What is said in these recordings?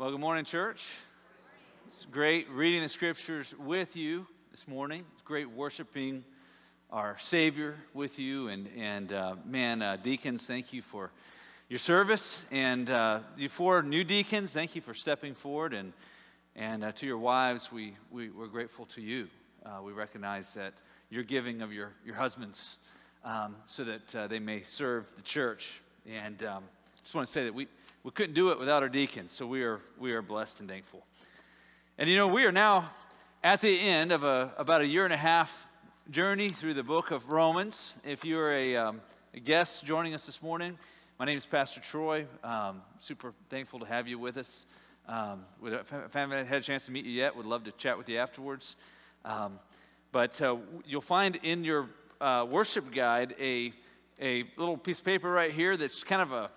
Well, good morning, church. It's great reading the scriptures with you this morning. It's great worshiping our Savior with you. And, and uh, man, uh, deacons, thank you for your service. And uh, you four new deacons, thank you for stepping forward. And, and uh, to your wives, we, we, we're grateful to you. Uh, we recognize that you're giving of your, your husbands um, so that uh, they may serve the church. And um, just want to say that we, we couldn't do it without our deacons, so we are, we are blessed and thankful. And you know, we are now at the end of a, about a year and a half journey through the book of Romans. If you're a, um, a guest joining us this morning, my name is Pastor Troy. Um, super thankful to have you with us. Um, if I haven't had a chance to meet you yet, would love to chat with you afterwards. Um, but uh, you'll find in your uh, worship guide a, a little piece of paper right here that's kind of a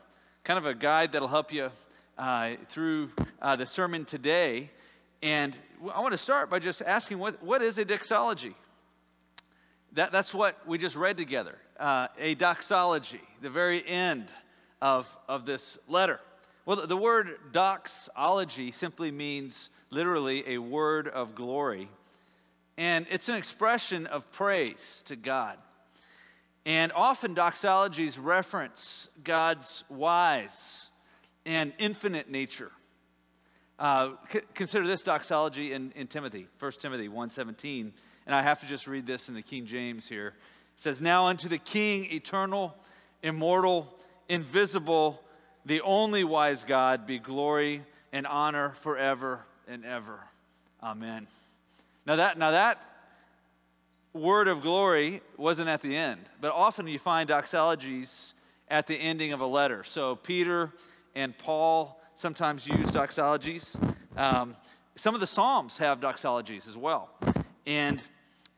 kind of a guide that'll help you uh, through uh, the sermon today. And I want to start by just asking what, what is a doxology? That, that's what we just read together uh, a doxology, the very end of, of this letter. Well, the, the word doxology simply means literally a word of glory. And it's an expression of praise to God. And often doxologies reference God's wise and infinite nature. Uh, c- consider this doxology in, in Timothy, 1 Timothy 1.17. And I have to just read this in the King James here. It says, Now unto the King, eternal, immortal, invisible, the only wise God, be glory and honor forever and ever. Amen. Now that, now that word of glory wasn't at the end, but often you find doxologies at the ending of a letter. So Peter and Paul sometimes use doxologies. Um, some of the Psalms have doxologies as well. And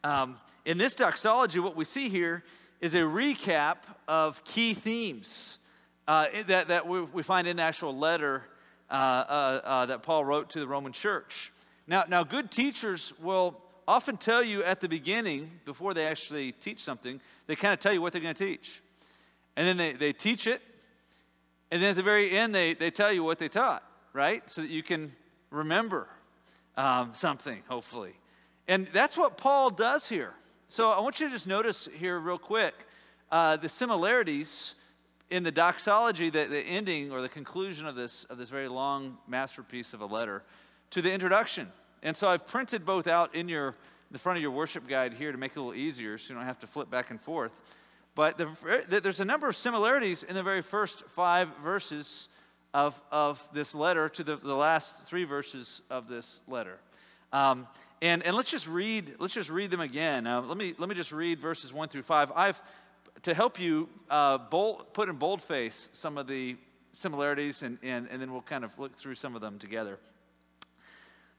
um, in this doxology, what we see here is a recap of key themes uh, that, that we, we, find in the actual letter uh, uh, uh, that Paul wrote to the Roman church. Now, now, good teachers will often tell you at the beginning, before they actually teach something, they kind of tell you what they're going to teach. And then they, they teach it. And then at the very end, they, they tell you what they taught, right? So that you can remember um, something, hopefully. And that's what Paul does here. So I want you to just notice here, real quick, uh, the similarities in the doxology, the, the ending or the conclusion of this, of this very long masterpiece of a letter, to the introduction. And so I've printed both out in your the front of your worship guide here to make it a little easier so you don't have to flip back and forth. But the, there's a number of similarities in the very first five verses of, of this letter to the, the last three verses of this letter. Um, and, and let's just read let's just read them again. Uh, let me let me just read verses one through five. I've to help you uh, bold, put in boldface some of the similarities, and, and, and then we'll kind of look through some of them together.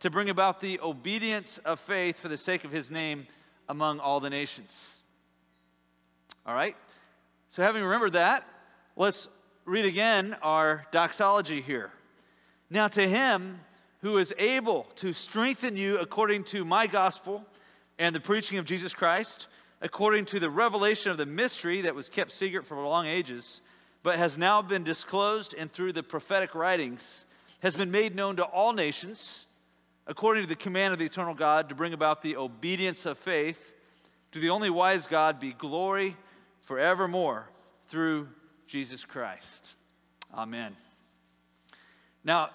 to bring about the obedience of faith for the sake of his name among all the nations. All right? So, having remembered that, let's read again our doxology here. Now, to him who is able to strengthen you according to my gospel and the preaching of Jesus Christ, according to the revelation of the mystery that was kept secret for long ages, but has now been disclosed and through the prophetic writings has been made known to all nations according to the command of the eternal God, to bring about the obedience of faith. To the only wise God be glory forevermore through Jesus Christ. Amen. Now,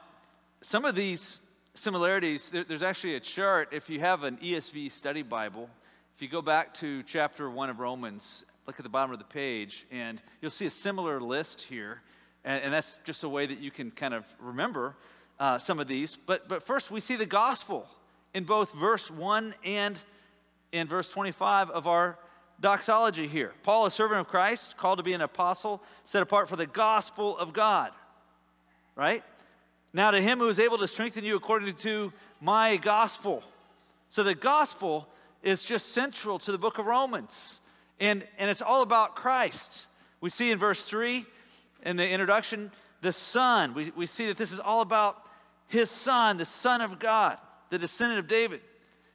some of these similarities, there's actually a chart. If you have an ESV study Bible, if you go back to chapter 1 of Romans, look at the bottom of the page, and you'll see a similar list here. And, and that's just a way that you can kind of remember uh, some of these. But, but first, we see the gospel in both verse 1 and in verse 25 of our doxology here. Paul, a servant of Christ, called to be an apostle, set apart for the gospel of God. Right? Now, to him who is able to strengthen you according to my gospel. So, the gospel is just central to the book of Romans, and, and it's all about Christ. We see in verse 3 in the introduction, the Son. We, we see that this is all about his Son, the Son of God, the descendant of David.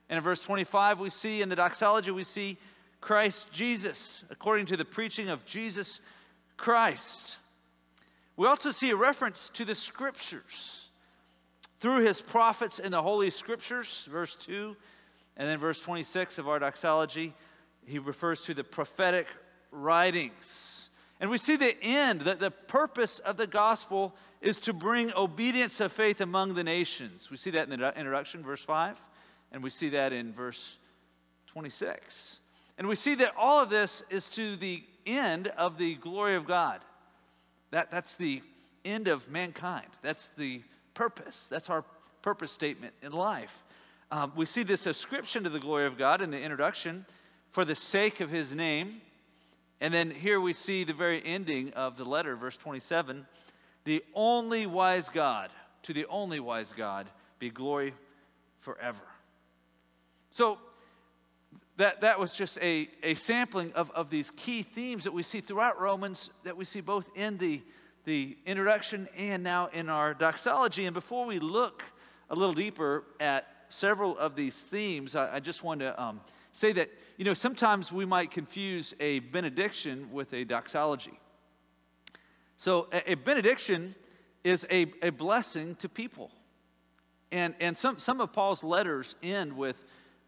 And in verse 25, we see in the doxology, we see Christ Jesus, according to the preaching of Jesus Christ. We also see a reference to the scriptures through his prophets in the Holy Scriptures, verse 2. And then verse 26 of our doxology, he refers to the prophetic writings. And we see the end, that the purpose of the gospel is to bring obedience of faith among the nations. We see that in the introduction, verse 5, and we see that in verse 26. And we see that all of this is to the end of the glory of God. That, that's the end of mankind. That's the purpose. That's our purpose statement in life. Um, we see this ascription to the glory of God in the introduction for the sake of his name. And then here we see the very ending of the letter, verse 27 the only wise God, to the only wise God, be glory forever. So that, that was just a, a sampling of, of these key themes that we see throughout Romans, that we see both in the, the introduction and now in our doxology. And before we look a little deeper at several of these themes, I, I just want to um, say that, you know, sometimes we might confuse a benediction with a doxology. So, a, a benediction is a, a blessing to people. And, and some, some of Paul's letters end with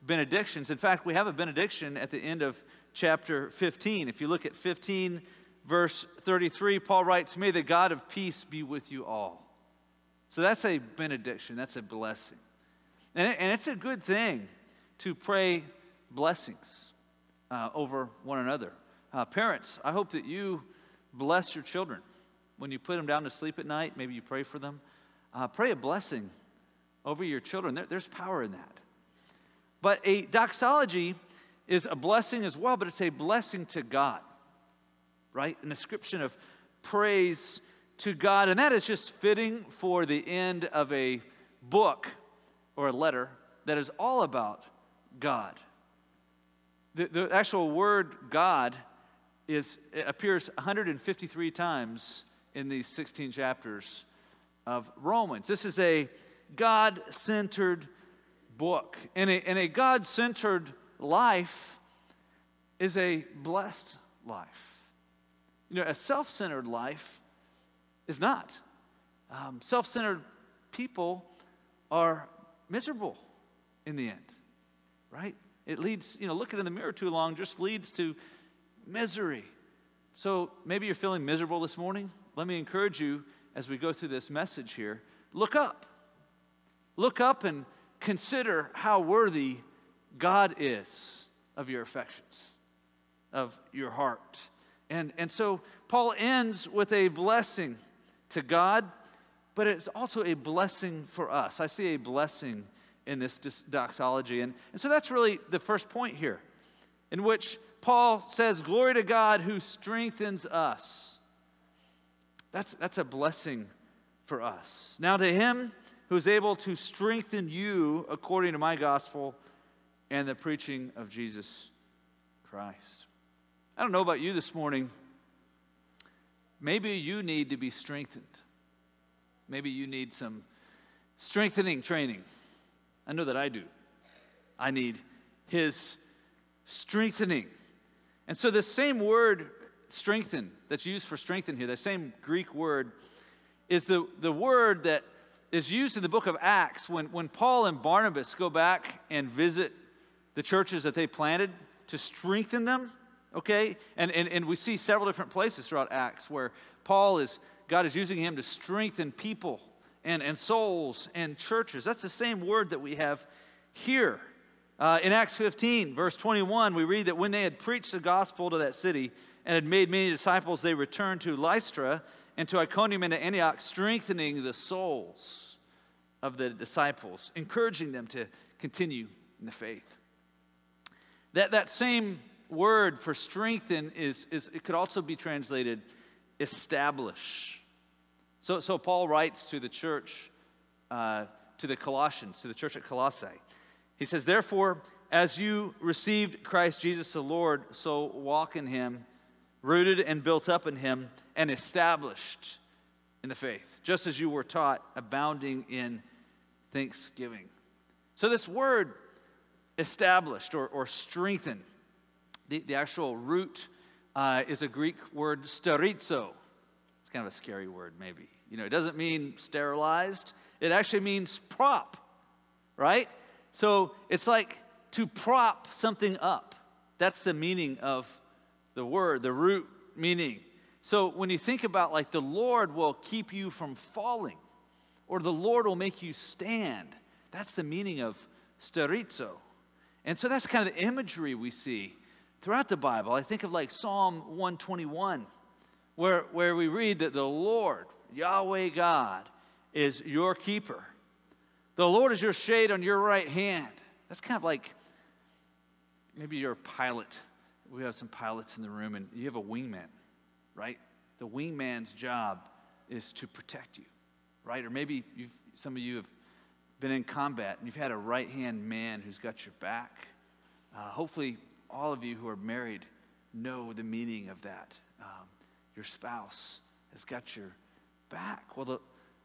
benedictions. In fact, we have a benediction at the end of chapter 15. If you look at 15, verse 33, Paul writes, May the God of peace be with you all. So that's a benediction, that's a blessing. And, and it's a good thing to pray blessings uh, over one another. Uh, parents, I hope that you bless your children. When you put them down to sleep at night, maybe you pray for them. Uh, pray a blessing over your children. There, there's power in that. But a doxology is a blessing as well, but it's a blessing to God, right? An ascription of praise to God. And that is just fitting for the end of a book or a letter that is all about God. The, the actual word God is, appears 153 times in these 16 chapters of Romans. This is a God centered book. And a, and a God centered life is a blessed life. You know, a self centered life is not. Um, self centered people are miserable in the end, right? It leads, you know, looking in the mirror too long just leads to misery. So maybe you're feeling miserable this morning. Let me encourage you as we go through this message here look up. Look up and consider how worthy God is of your affections, of your heart. And, and so Paul ends with a blessing to God but it's also a blessing for us. I see a blessing in this doxology. And, and so that's really the first point here, in which Paul says, Glory to God who strengthens us. That's, that's a blessing for us. Now, to him who is able to strengthen you according to my gospel and the preaching of Jesus Christ. I don't know about you this morning. Maybe you need to be strengthened. Maybe you need some strengthening training. I know that I do. I need His strengthening. And so, the same word, strengthen, that's used for strengthen here, that same Greek word, is the, the word that is used in the book of Acts when, when Paul and Barnabas go back and visit the churches that they planted to strengthen them. Okay? And, and, and we see several different places throughout Acts where Paul is God is using him to strengthen people and, and souls and churches. That's the same word that we have here. Uh, in Acts 15, verse 21, we read that when they had preached the gospel to that city and had made many disciples, they returned to Lystra and to Iconium and to Antioch, strengthening the souls of the disciples, encouraging them to continue in the faith. That, that same word for strengthen is, is it could also be translated establish. So, so Paul writes to the church uh, to the Colossians, to the church at Colossae. He says, Therefore, as you received Christ Jesus the Lord, so walk in him, rooted and built up in him, and established in the faith, just as you were taught, abounding in thanksgiving. So, this word established or, or strengthened, the, the actual root uh, is a Greek word sterizo. It's kind of a scary word, maybe. You know, it doesn't mean sterilized, it actually means prop, right? So it's like to prop something up. That's the meaning of the word, the root meaning. So when you think about like the Lord will keep you from falling, or the Lord will make you stand, that's the meaning of sterizo. And so that's kind of the imagery we see throughout the Bible. I think of like Psalm 121, where, where we read that the Lord, Yahweh God, is your keeper. The Lord is your shade on your right hand. That's kind of like maybe you're a pilot. We have some pilots in the room, and you have a wingman, right? The wingman's job is to protect you, right? Or maybe some of you have been in combat and you've had a right hand man who's got your back. Uh, hopefully, all of you who are married know the meaning of that. Um, your spouse has got your back. Well, the,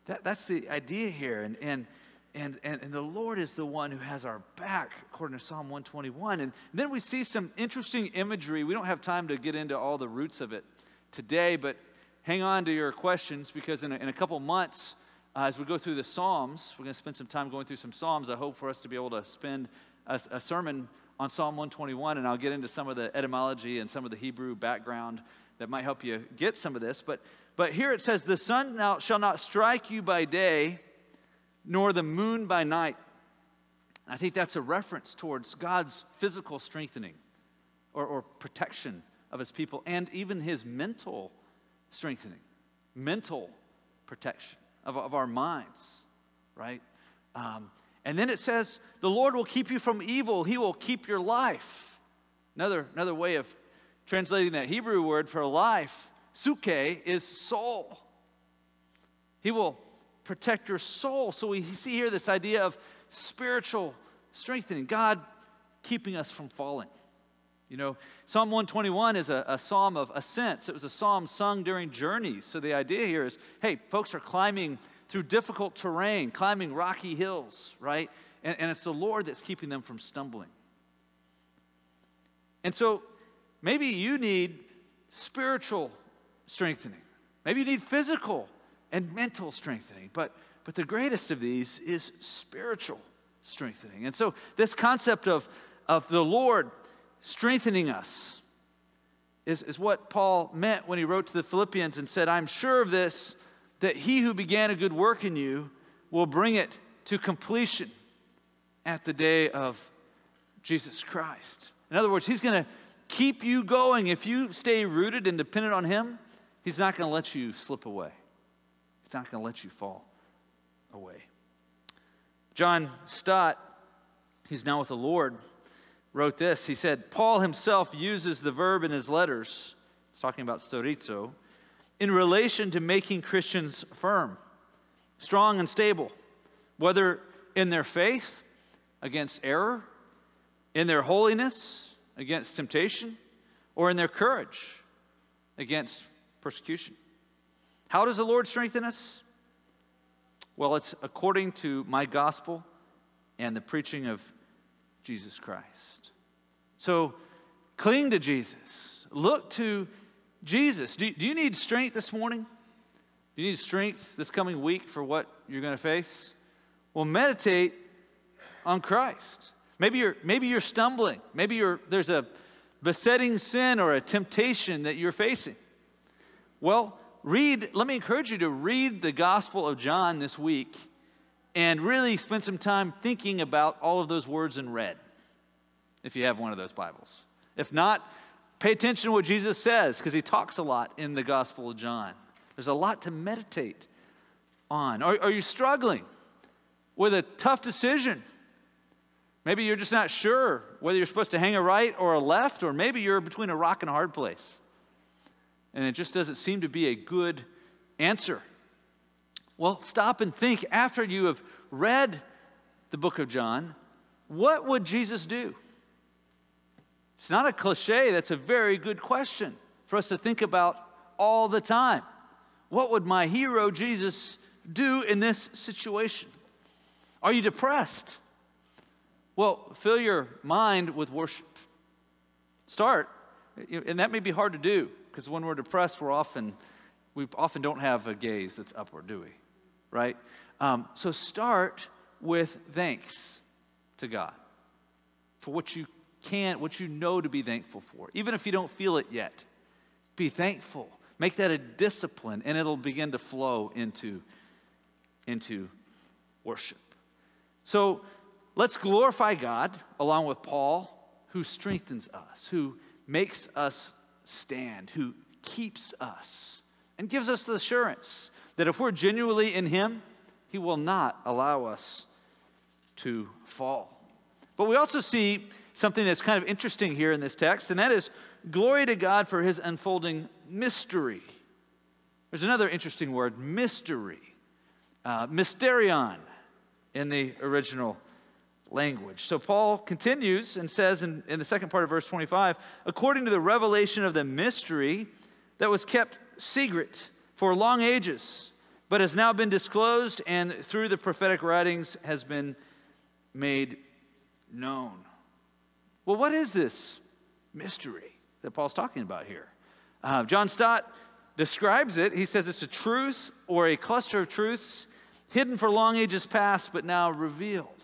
that, that's the idea here. And, and, and, and, and the Lord is the one who has our back, according to Psalm 121. And then we see some interesting imagery. We don't have time to get into all the roots of it today, but hang on to your questions because in a, in a couple months, uh, as we go through the Psalms, we're going to spend some time going through some Psalms. I hope for us to be able to spend a, a sermon on Psalm 121, and I'll get into some of the etymology and some of the Hebrew background that might help you get some of this. But, but here it says, The sun now shall not strike you by day, nor the moon by night. I think that's a reference towards God's physical strengthening or, or protection of his people and even his mental strengthening, mental protection of, of our minds, right? Um, and then it says, The Lord will keep you from evil, He will keep your life. Another, another way of translating that Hebrew word for life, suke, is soul. He will protect your soul. So we see here this idea of spiritual strengthening, God keeping us from falling. You know, Psalm 121 is a, a, psalm of ascents. It was a psalm sung during journeys. So the idea here is hey, folks are climbing through difficult terrain, climbing rocky hills, right? And, and it's the Lord that's keeping them from stumbling. And so maybe you need spiritual strengthening, maybe you need physical and mental strengthening, but, but the greatest of these is spiritual strengthening. And so, this concept of, of the Lord strengthening us is, is what Paul meant when he wrote to the Philippians and said, I'm sure of this that he who began a good work in you will bring it to completion at the day of Jesus Christ. In other words, he's going to keep you going. If you stay rooted and dependent on him, he's not going to let you slip away, he's not going to let you fall away. John Stott, he's now with the Lord, wrote this. He said, Paul himself uses the verb in his letters, talking about sterizo, in relation to making Christians firm, strong, and stable, whether in their faith against error, in their holiness against temptation, or in their courage against persecution. How does the Lord strengthen us? Well, it's according to my gospel and the preaching of Jesus Christ. So cling to Jesus. Look to Jesus. Do, do you need strength this morning? Do you need strength this coming week for what you're going to face? Well, meditate on Christ. Maybe you're, maybe you're stumbling. Maybe you're, there's a besetting sin or a temptation that you're facing. Well, read, let me encourage you to read the Gospel of John this week and really spend some time thinking about all of those words in red, if you have one of those Bibles. If not, Pay attention to what Jesus says because he talks a lot in the Gospel of John. There's a lot to meditate on. Are, are you struggling with a tough decision? Maybe you're just not sure whether you're supposed to hang a right or a left, or maybe you're between a rock and a hard place. And it just doesn't seem to be a good answer. Well, stop and think after you have read the book of John, what would Jesus do? It's not a cliche, that's a very good question for us to think about all the time. What would my hero Jesus do in this situation? Are you depressed? Well, fill your mind with worship. Start, and that may be hard to do because when we're depressed, we're often we often don't have a gaze that's upward, do we? Right? Um, so start with thanks to God for what you can't, what you know to be thankful for, even if you don't feel it yet. Be thankful. Make that a discipline, and it'll begin to flow into, into worship. So let's glorify God along with Paul, who strengthens us, who makes us stand, who keeps us, and gives us the assurance that if we're genuinely in Him, He will not allow us to fall. But we also see something that's kind of interesting here in this text, and that is glory to God for His unfolding mystery. There's another interesting word, mystery, uh, mysterion in the original language. So Paul continues and says in, in the second part of verse 25, according to the revelation of the mystery that was kept secret for long ages, but has now been disclosed and through the prophetic writings has been made known. Well, what is this mystery that Paul's talking about here? Uh, John Stott describes it. He says it's a truth or a cluster of truths hidden for long ages past, but now revealed.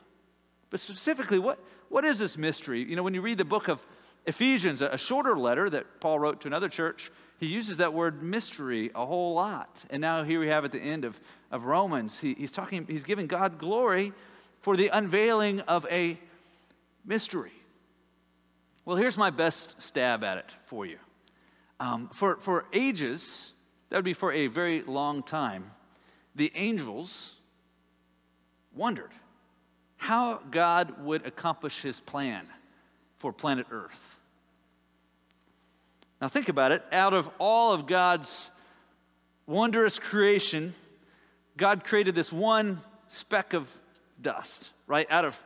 But specifically, what, what is this mystery? You know, when you read the book of Ephesians, a shorter letter that Paul wrote to another church, he uses that word mystery a whole lot. And now here we have at the end of, of Romans, he, he's talking, he's giving God glory for the unveiling of a mystery. Well, here's my best stab at it for you. Um, for, for ages, that would be for a very long time, the angels wondered how God would accomplish his plan for planet Earth. Now, think about it. Out of all of God's wondrous creation, God created this one speck of dust, right? Out of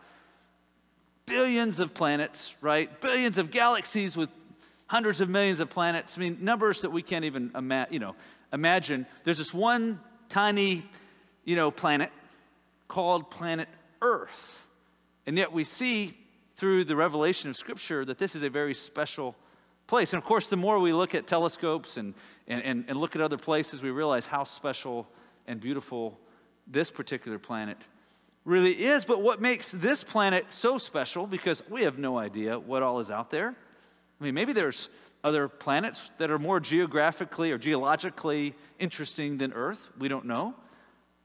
billions of planets, right? Billions of galaxies with hundreds of millions of planets. I mean, numbers that we can't even ima- you know, imagine. There's this one tiny, you know, planet called planet Earth. And yet we see through the revelation of Scripture that this is a very special place. And of course, the more we look at telescopes and, and, and, look at other places, we realize how special and beautiful this particular planet really is. But what makes this planet so special, because we have no idea what all is out there. I mean, maybe there's other planets that are more geographically or geologically interesting than Earth. We don't know.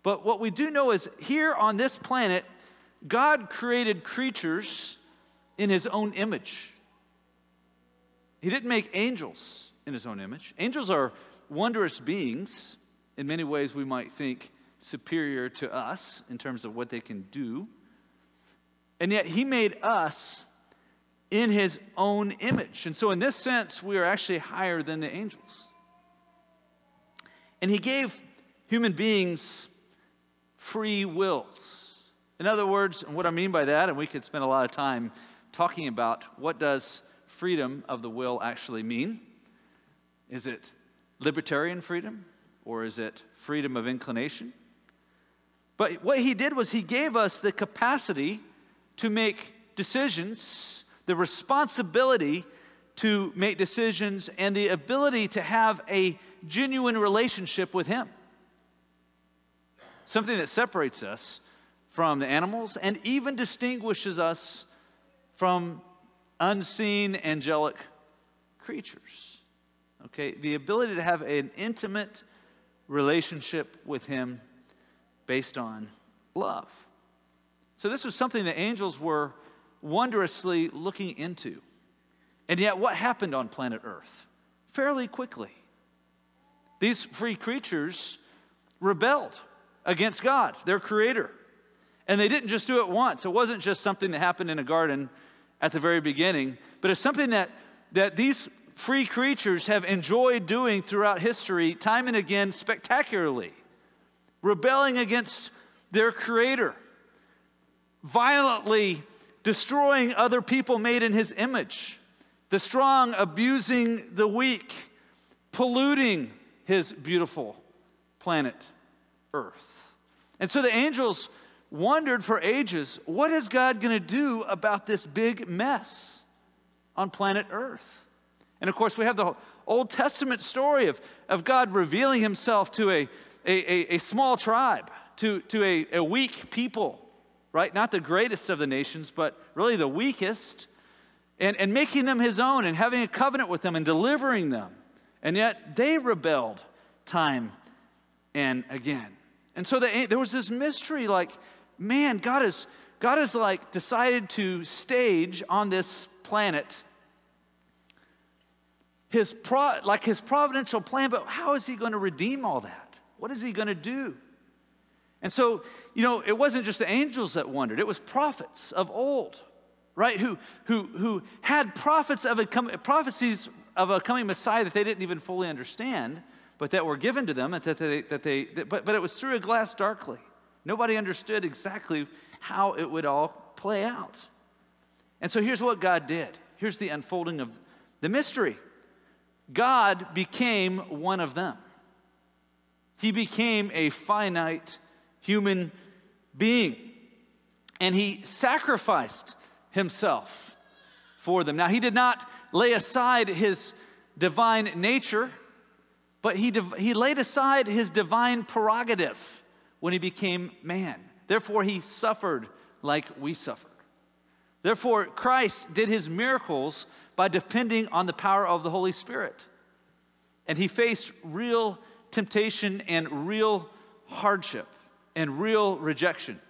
But what we do know is here on this planet, God created creatures in his own image. He didn't make angels in his own image. Angels are wondrous beings. In many ways, we might think superior to us in terms of what they can do. And yet, he made us in his own image. And so, in this sense, we are actually higher than the angels. And he gave human beings free wills. In other words, and what I mean by that, and we could spend a lot of time talking about what does freedom of the will actually mean? Is it libertarian freedom or is it freedom of inclination? But what he did was he gave us the capacity to make decisions, the responsibility to make decisions, and the ability to have a genuine relationship with him. Something that separates us from the animals and even distinguishes us from unseen angelic creatures. Okay, the ability to have an intimate relationship with Him based on love. So, this was something the angels were wondrously looking into. And yet, what happened on planet Earth? Fairly quickly. These free creatures rebelled against God, their creator. And they didn't just do it once. It wasn't just something that happened in a garden at the very beginning, but it's something that, that these free creatures have enjoyed doing throughout history, time and again, spectacularly. rebelling against their creator, violently destroying other people made in his image, the strong abusing the weak, polluting his beautiful planet Earth. And so the angels wondered for ages what is God going to do about this big mess on planet Earth? And of course, we have the Old Testament story of, of God revealing himself to a, a, a, small tribe, to, to a, a weak people, right? Not the greatest of the nations, but really the weakest, and, and making them his own and having a covenant with them and delivering them. And yet they rebelled time and again. And so the, there was this mystery like, man, God has, God has like decided to stage on this planet his pro, like his providential plan, but how is he going to redeem all that? What is he going to do? And so, you know, it wasn't just the angels that wondered, it was prophets of old, right? Who, who, who had prophets of a, prophecies of a coming Messiah that they didn't even fully understand, but that were given to them, and that they, that they that, but, but it was through a glass darkly. Nobody understood exactly how it would all play out. And so here's what God did. Here's the unfolding of the mystery. God became one of them. He became a finite human being. And he sacrificed himself for them. Now, he did not lay aside his divine nature, but he, he laid aside his divine prerogative when he became man. Therefore, he suffered like we suffered. Therefore, Christ did his miracles by depending on the power of the Holy Spirit. And he faced real temptation and real hardship and real rejection.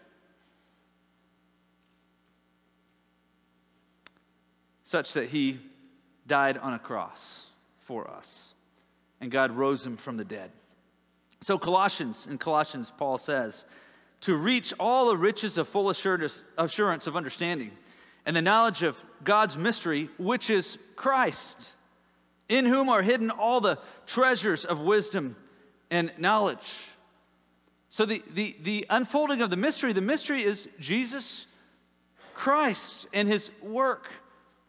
Such that he died on a cross for us. And God rose him from the dead. So, Colossians, in Colossians, Paul says, to reach all the riches of full assurance of understanding and the knowledge of God's mystery, which is Christ, in whom are hidden all the treasures of wisdom and knowledge. So, the, the, the unfolding of the mystery, the mystery is Jesus Christ and his work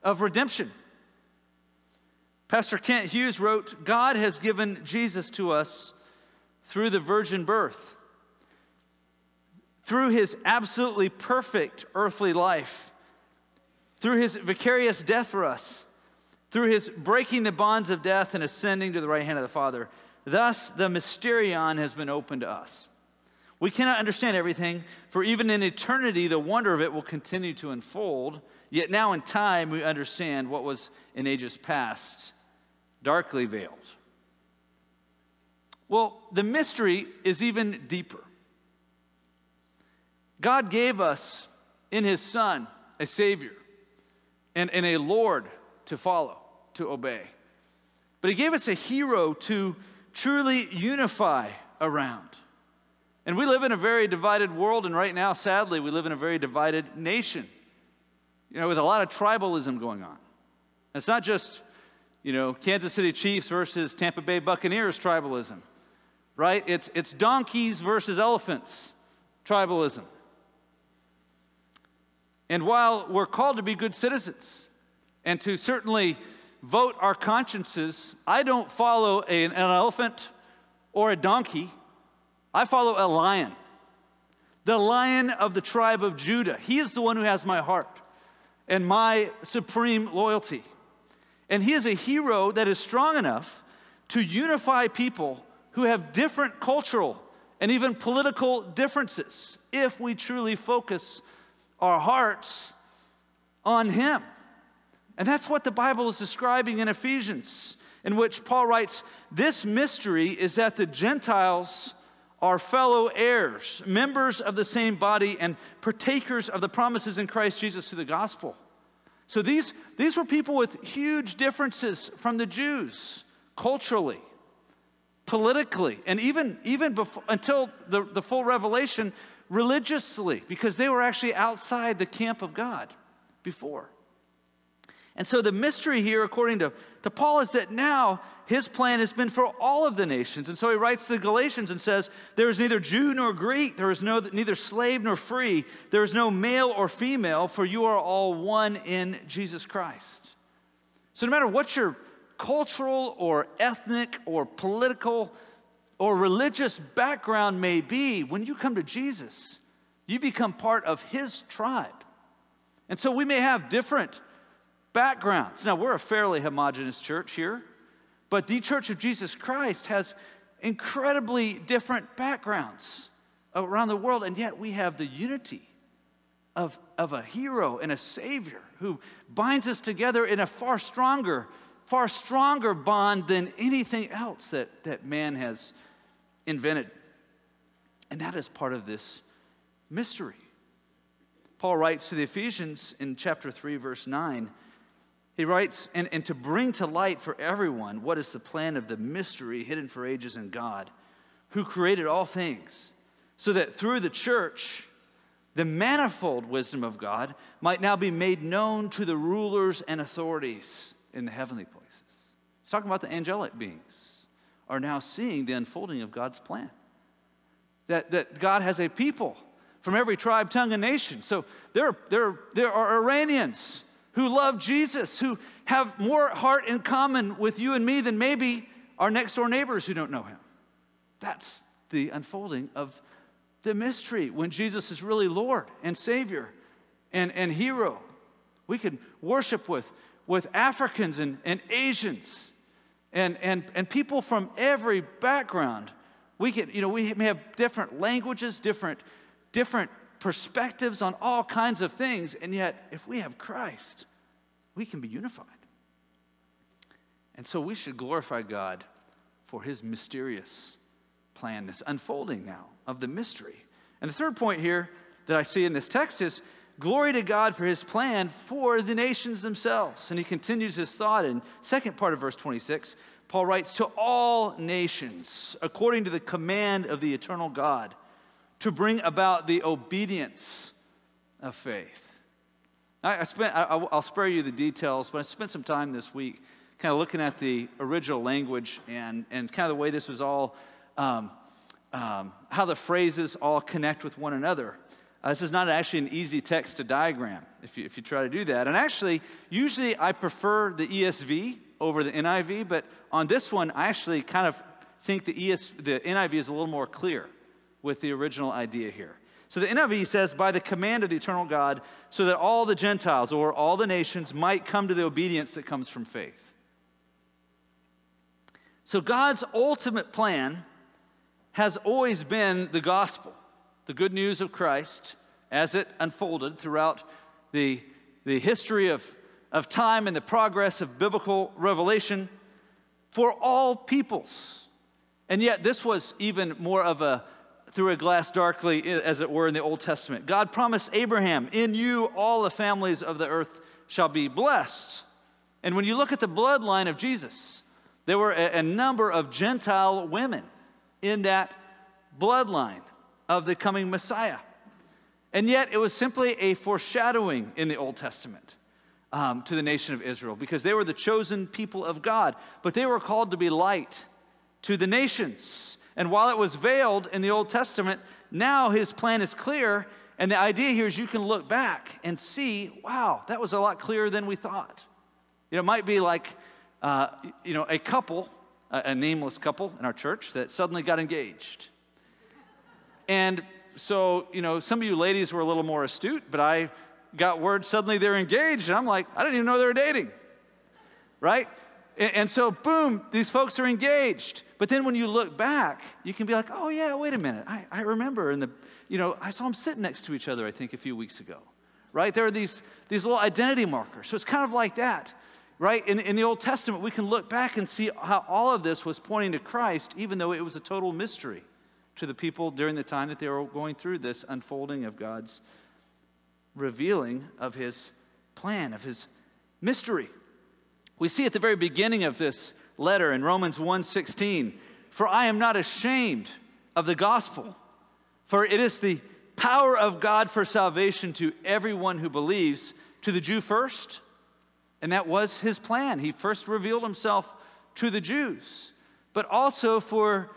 of redemption. Pastor Kent Hughes wrote God has given Jesus to us through the virgin birth, through his absolutely perfect earthly life through his vicarious death for us, through his breaking the bonds of death and ascending to the right hand of the Father. Thus, the mysterion has been opened to us. We cannot understand everything, for even in eternity, the wonder of it will continue to unfold. Yet now, in time, we understand what was in ages past, darkly veiled. Well, the mystery is even deeper. God gave us in His Son a Savior and, and a Lord to follow, to obey. But He gave us a hero to truly unify around. And we live in a very divided world, and right now, sadly, we live in a very divided nation, you know, with a lot of tribalism going on. it's not just, you know, Kansas City Chiefs versus Tampa Bay Buccaneers tribalism, right? It's, it's donkeys versus elephants tribalism. And while we're called to be good citizens and to certainly vote our consciences, I don't follow a, an elephant or a donkey. I follow a lion, the lion of the tribe of Judah. He is the one who has my heart and my supreme loyalty. And he is a hero that is strong enough to unify people who have different cultural and even political differences if we truly focus our hearts on Him. And that's what the Bible is describing in Ephesians, in which Paul writes This mystery is that the Gentiles are fellow heirs, members of the same body, and partakers of the promises in Christ Jesus through the gospel. So these, these were people with huge differences from the Jews culturally, politically, and even, even before, until the, the full revelation, religiously because they were actually outside the camp of God before. And so the mystery here, according to, to Paul, is that now his plan has been for all of the nations. And so he writes to the Galatians and says, There is neither Jew nor Greek, there is no, neither slave nor free, there is no male or female, for you are all one in Jesus Christ. So no matter what your cultural or ethnic or political or religious background may be, when you come to Jesus, you become part of his tribe. And so we may have different backgrounds. Now, we're a fairly homogenous church here, but the Church of Jesus Christ has incredibly different backgrounds around the world, and yet we have the unity of, of a hero and a savior who binds us together in a far stronger, far stronger bond than anything else that, that man has invented. And that is part of this mystery. Paul writes to the Ephesians in chapter 3, verse 9 he writes, and, and to bring to light for everyone what is the plan of the mystery hidden for ages in God, who created all things, so that through the church, the manifold wisdom of God might now be made known to the rulers and authorities in the heavenly places. Talking about the angelic beings are now seeing the unfolding of God's plan. That, that God has a people from every tribe, tongue, and nation. So there, there, there are Iranians who love Jesus, who have more heart in common with you and me than maybe our next door neighbors who don't know him. That's the unfolding of the mystery when Jesus is really Lord and Savior and, and hero. We can worship with, with Africans and, and Asians and, and, and people from every background. We can, you know, we may have different languages, different, different perspectives on all kinds of things, and yet if we have Christ, we can be unified. And so we should glorify God for his mysterious plan, this unfolding now of the mystery. And the third point here that I see in this text is glory to God for his plan for the nations themselves. And he continues his thought in second part of verse 26. Paul writes to all nations according to the command of the eternal God to bring about the obedience of faith. I, spent, I, will spare you the details, but I spent some time this week kind of looking at the original language and, and kind of the way this was all, um, um, how the phrases all connect with one another. Uh, this is not actually an easy text to diagram if you, if you try to do that. And actually, usually I prefer the ESV over the NIV, but on this one, I actually kind of think the, ES, the NIV is a little more clear with the original idea here. So the NIV says, by the command of the eternal God, so that all the Gentiles or all the nations might come to the obedience that comes from faith. So God's ultimate plan has always been the gospel, the good news of Christ, as it unfolded throughout the, the history of, of time and the progress of biblical revelation for all peoples. And yet, this was even more of a through a glass darkly, as it were, in the Old Testament. God promised Abraham, In you all the families of the earth shall be blessed. And when you look at the bloodline of Jesus, there were a, a number of Gentile women in that bloodline of the coming Messiah. And yet, it was simply a foreshadowing in the Old Testament um, to the nation of Israel because they were the chosen people of God, but they were called to be light to the nations. And while it was veiled in the Old Testament, now his plan is clear. And the idea here is you can look back and see, wow, that was a lot clearer than we thought. You know, it might be like, uh, you know, a couple, a, a nameless couple in our church that suddenly got engaged. And so, you know, some of you ladies were a little more astute, but I got word suddenly they're engaged, and I'm like, I didn't even know they were dating, right? And, and so, boom, these folks are engaged. But then when you look back, you can be like, oh, yeah, wait a minute. I, I remember. And the, you know, I saw them sitting next to each other, I think, a few weeks ago. Right? There are these, these little identity markers. So it's kind of like that. Right? In, in the Old Testament, we can look back and see how all of this was pointing to Christ, even though it was a total mystery to the people during the time that they were going through this unfolding of God's revealing of his plan, of his mystery. We see at the very beginning of this letter in Romans 1:16, "For I am not ashamed of the gospel, for it is the power of God for salvation to everyone who believes, to the Jew first, And that was his plan. He first revealed himself to the Jews, but also for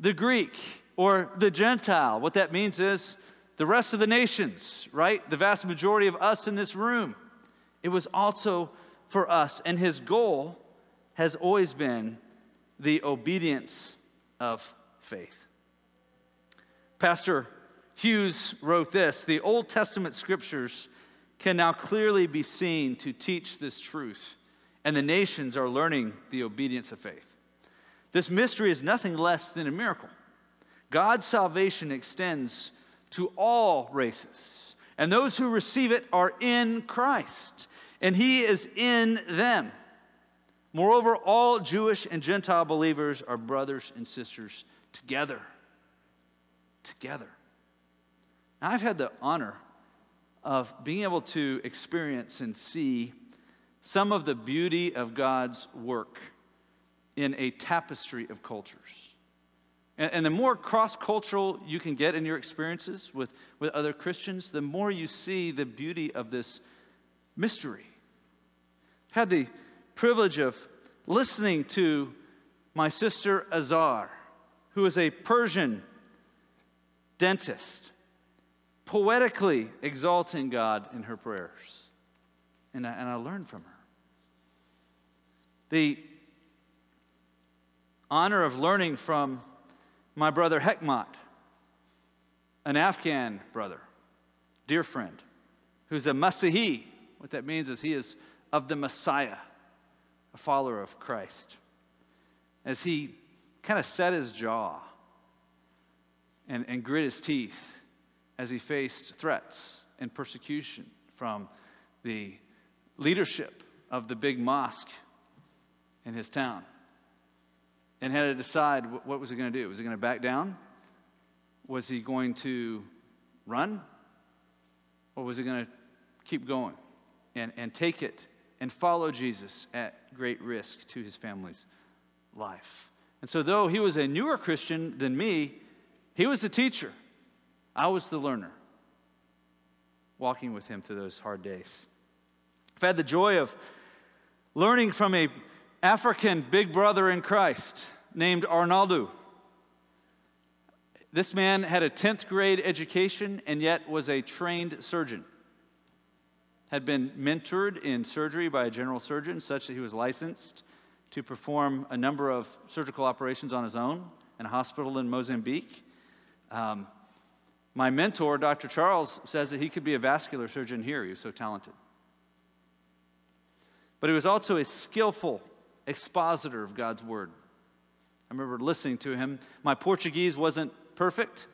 the Greek or the Gentile. What that means is the rest of the nations, right? The vast majority of us in this room. It was also for us. And his goal has always been the obedience of faith. Pastor Hughes wrote this The Old Testament scriptures can now clearly be seen to teach this truth, and the nations are learning the obedience of faith. This mystery is nothing less than a miracle. God's salvation extends to all races, and those who receive it are in Christ, and He is in them. Moreover, all Jewish and Gentile believers are brothers and sisters together. Together. Now, I've had the honor of being able to experience and see some of the beauty of God's work in a tapestry of cultures. And, and the more cross cultural you can get in your experiences with, with other Christians, the more you see the beauty of this mystery. I Had the privilege of listening to my sister Azar, who is a Persian dentist poetically exalting God in her prayers. And I, and I learned from her. The honor of learning from my brother Hekmat, an Afghan brother, dear friend, who's a Masihi. What that means is he is of the Messiah, a follower of Christ. As he kind of set his jaw and, and grit his teeth as he faced threats and persecution from the leadership of the big mosque in his town and had to decide what was he going to do? Was he going to back down? Was he going to run? Or was he going to keep going and, and take it and follow jesus at great risk to his family's life? And so though he was a newer christian than me he was the teacher. I was the learner, walking with him through those hard days. I've had the joy of learning from a African big brother in Christ named Arnaldo. This man had a 10th grade education and yet was a trained surgeon. Had been mentored in surgery by a general surgeon, such that he was licensed to perform a number of surgical operations on his own in a hospital in Mozambique. Um, my mentor, Dr. Charles, says that he could be a vascular surgeon here. He was so talented. But he was also a skillful expositor of God's word. I remember listening to him. My Portuguese wasn't perfect,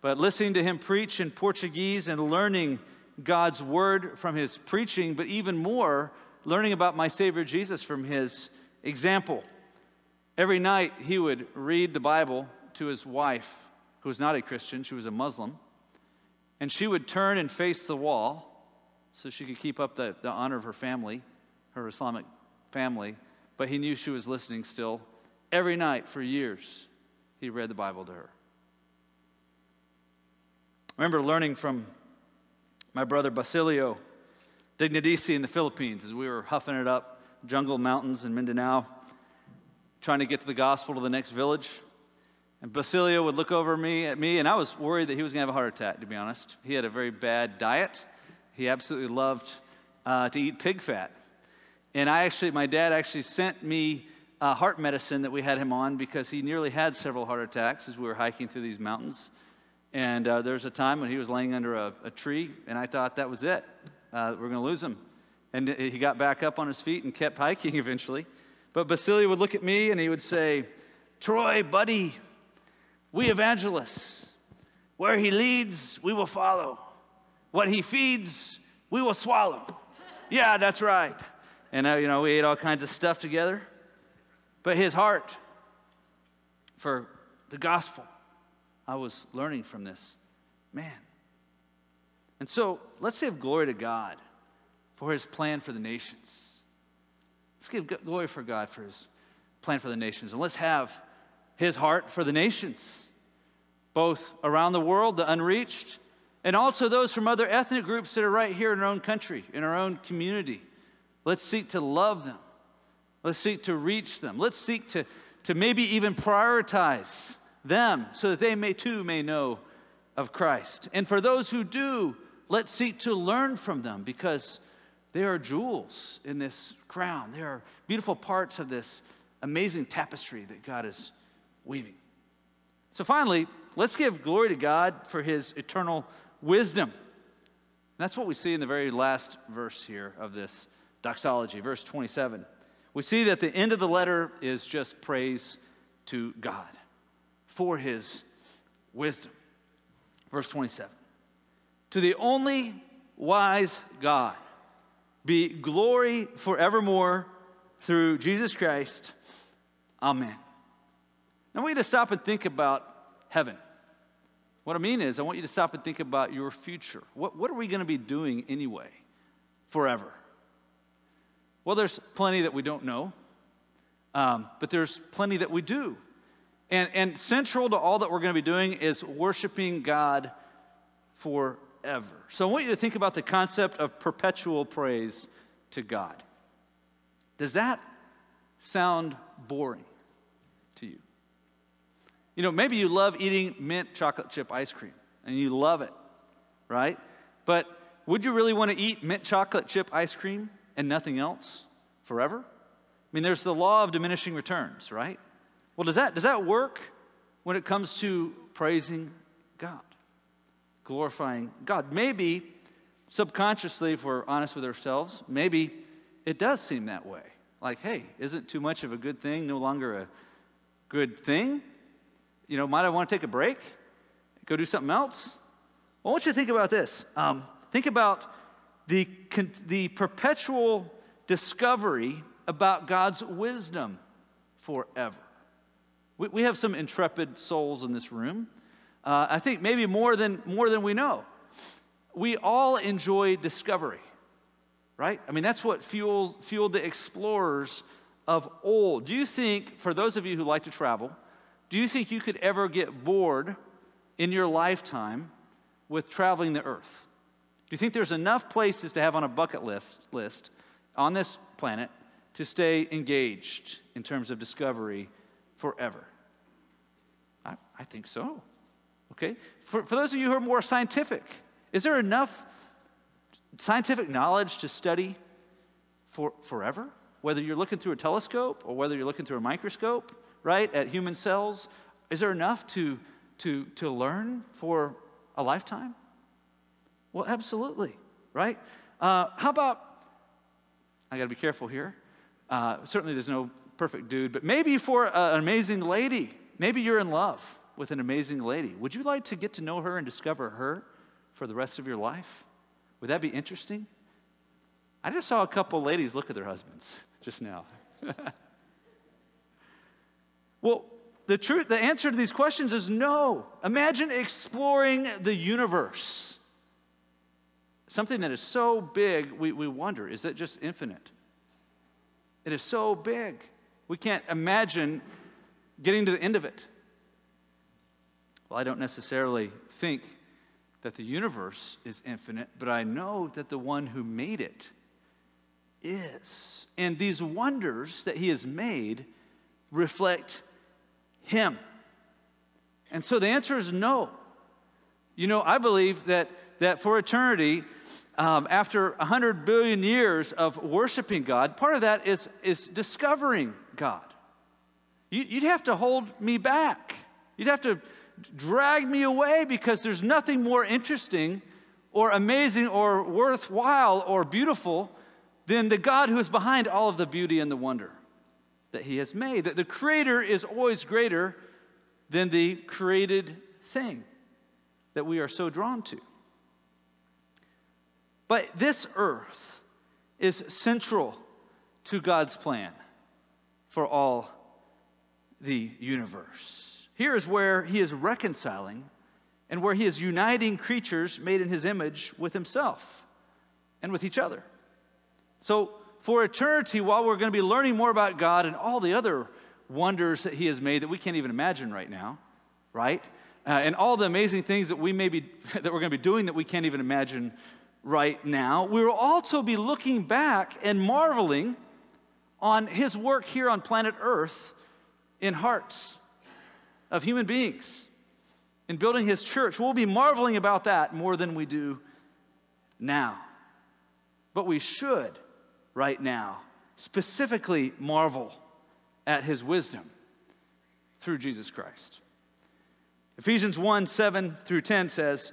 but listening to him preach in Portuguese and learning God's word from his preaching, but even more, learning about my Savior Jesus from his example. Every night he would read the Bible to his wife who was not a Christian, she was a Muslim. And she would turn and face the wall so she could keep up the, the honor of her family, her Islamic family. But he knew she was listening still. Every night for years, he read the Bible to her. I remember learning from my brother Basilio Dignadisi in the Philippines as we were huffing it up, jungle mountains in Mindanao, trying to get to the gospel to the next village. And Basilio would look over me at me, and I was worried that he was going to have a heart attack, to be honest. He had a very bad diet. He absolutely loved uh, to eat pig fat. And I actually, my dad actually sent me uh, heart medicine that we had him on because he nearly had several heart attacks as we were hiking through these mountains. And uh, there was a time when he was laying under a, a tree, and I thought that was it. Uh, we're going to lose him. And he got back up on his feet and kept hiking eventually. But Basilio would look at me and he would say, Troy, buddy, we evangelists, where he leads, we will follow. What he feeds, we will swallow. yeah, that's right. And, uh, you know, we ate all kinds of stuff together. But his heart for the gospel, I was learning from this man. And so let's give glory to God for his plan for the nations. Let's give glory for God for his plan for the nations. And let's have his heart for the nations, both around the world, the unreached, and also those from other ethnic groups that are right here in our own country, in our own community, Let's seek to love them. Let's seek to reach them. Let's seek to, to maybe even prioritize them so that they may too may know of Christ. And for those who do, let's seek to learn from them because they are jewels in this crown. They are beautiful parts of this amazing tapestry that God is weaving. So finally, let's give glory to God for his eternal wisdom. That's what we see in the very last verse here of this doxology, verse 27. We see that the end of the letter is just praise to God for his wisdom. Verse 27. To the only wise God be glory forevermore through Jesus Christ. Amen. Now, I want you to stop and think about heaven. What I mean is, I want you to stop and think about your future. What, what are we going to be doing anyway, forever? Well, there's plenty that we don't know, um, but there's plenty that we do. And, and central to all that we're going to be doing is worshiping God forever. So I want you to think about the concept of perpetual praise to God. Does that sound boring to you? You know, maybe you love eating mint chocolate chip ice cream and you love it, right? But would you really want to eat mint chocolate chip ice cream and nothing else forever? I mean, there's the law of diminishing returns, right? Well, does that, does that work when it comes to praising God, glorifying God? Maybe subconsciously, if we're honest with ourselves, maybe it does seem that way. Like, hey, isn't too much of a good thing no longer a good thing? You know, might I want to take a break? Go do something else? Well, I want you to think about this. Um, think about the, the perpetual discovery about God's wisdom forever. We, we have some intrepid souls in this room. Uh, I think maybe more than, more than we know. We all enjoy discovery, right? I mean, that's what fuels, fueled the explorers of old. Do you think, for those of you who like to travel, do you think you could ever get bored in your lifetime with traveling the earth? Do you think there's enough places to have on a bucket list, on this planet to stay engaged in terms of discovery forever? I, I think so. Okay? For, for those of you who are more scientific, is there enough scientific knowledge to study for, forever? Whether you're looking through a telescope or whether you're looking through a microscope, right, at human cells, is there enough to, to, to learn for a lifetime? Well, absolutely, right? Uh, how about, I got to be careful here. Uh, certainly, there's no perfect dude, but maybe for an amazing lady, maybe you're in love with an amazing lady. Would you like to get to know her and discover her for the rest of your life? Would that be interesting? I just saw a couple ladies look at their husbands just now. well, the truth, the answer to these questions is no. Imagine exploring the universe. Something that is so big, we, we wonder, is it just infinite? It is so big. We can't imagine getting to the end of it. Well, I don't necessarily think that the universe is infinite, but I know that the one who made it is. And these wonders that he has made reflect him. And so the answer is no. You know, I believe that, that for eternity, um, after 100 billion years of worshiping God, part of that is, is discovering God. You, you'd have to hold me back. You'd have to drag me away because there's nothing more interesting or amazing or worthwhile or beautiful than the God who is behind all of the beauty and the wonder that He has made. That the Creator is always greater than the created thing that we are so drawn to. But this earth is central to God's plan for all the universe. Here is where he is reconciling and where he is uniting creatures made in his image with himself and with each other. So, for eternity, while we're going to be learning more about God and all the other wonders that he has made that we can't even imagine right now, right? Uh, and all the amazing things that we may be that we're going to be doing that we can't even imagine right now, we will also be looking back and marveling on his work here on planet Earth in hearts of human beings, in building his church. We'll be marveling about that more than we do now. But we should, right now, specifically marvel at his wisdom through Jesus Christ. Ephesians 1 7 through 10 says,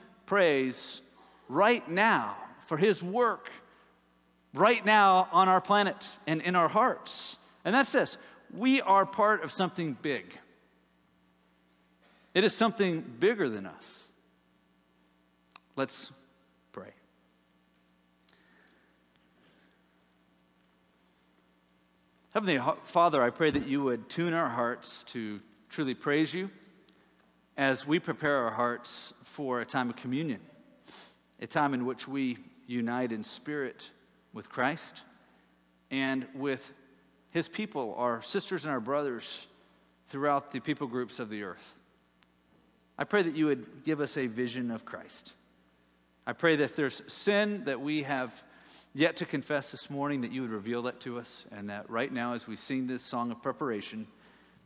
praise right now for his work right now on our planet and in our hearts. And that's this we are part of something big. It is something bigger than us. Let's pray. Heavenly Father, I pray that you would tune our hearts to truly praise you as we prepare our hearts for a time of communion, a time in which we unite in spirit with Christ and with his people, our sisters and our brothers throughout the people groups of the earth. I pray that you would give us a vision of Christ. I pray that if there's sin that we have yet to confess this morning, that you would reveal that to us, and that right now, as we sing this song of preparation,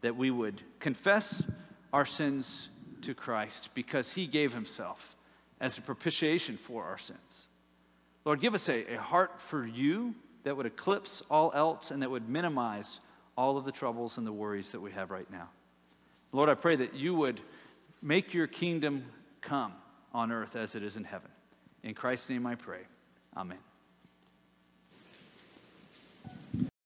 that we would confess our sins to Christ because he gave himself as a propitiation for our sins. Lord, give us a, a heart for you that would eclipse all else and that would minimize all of the troubles and the worries that we have right now. Lord, I pray that you would make your kingdom come on earth as it is in heaven. In Christ's name I pray. Amen.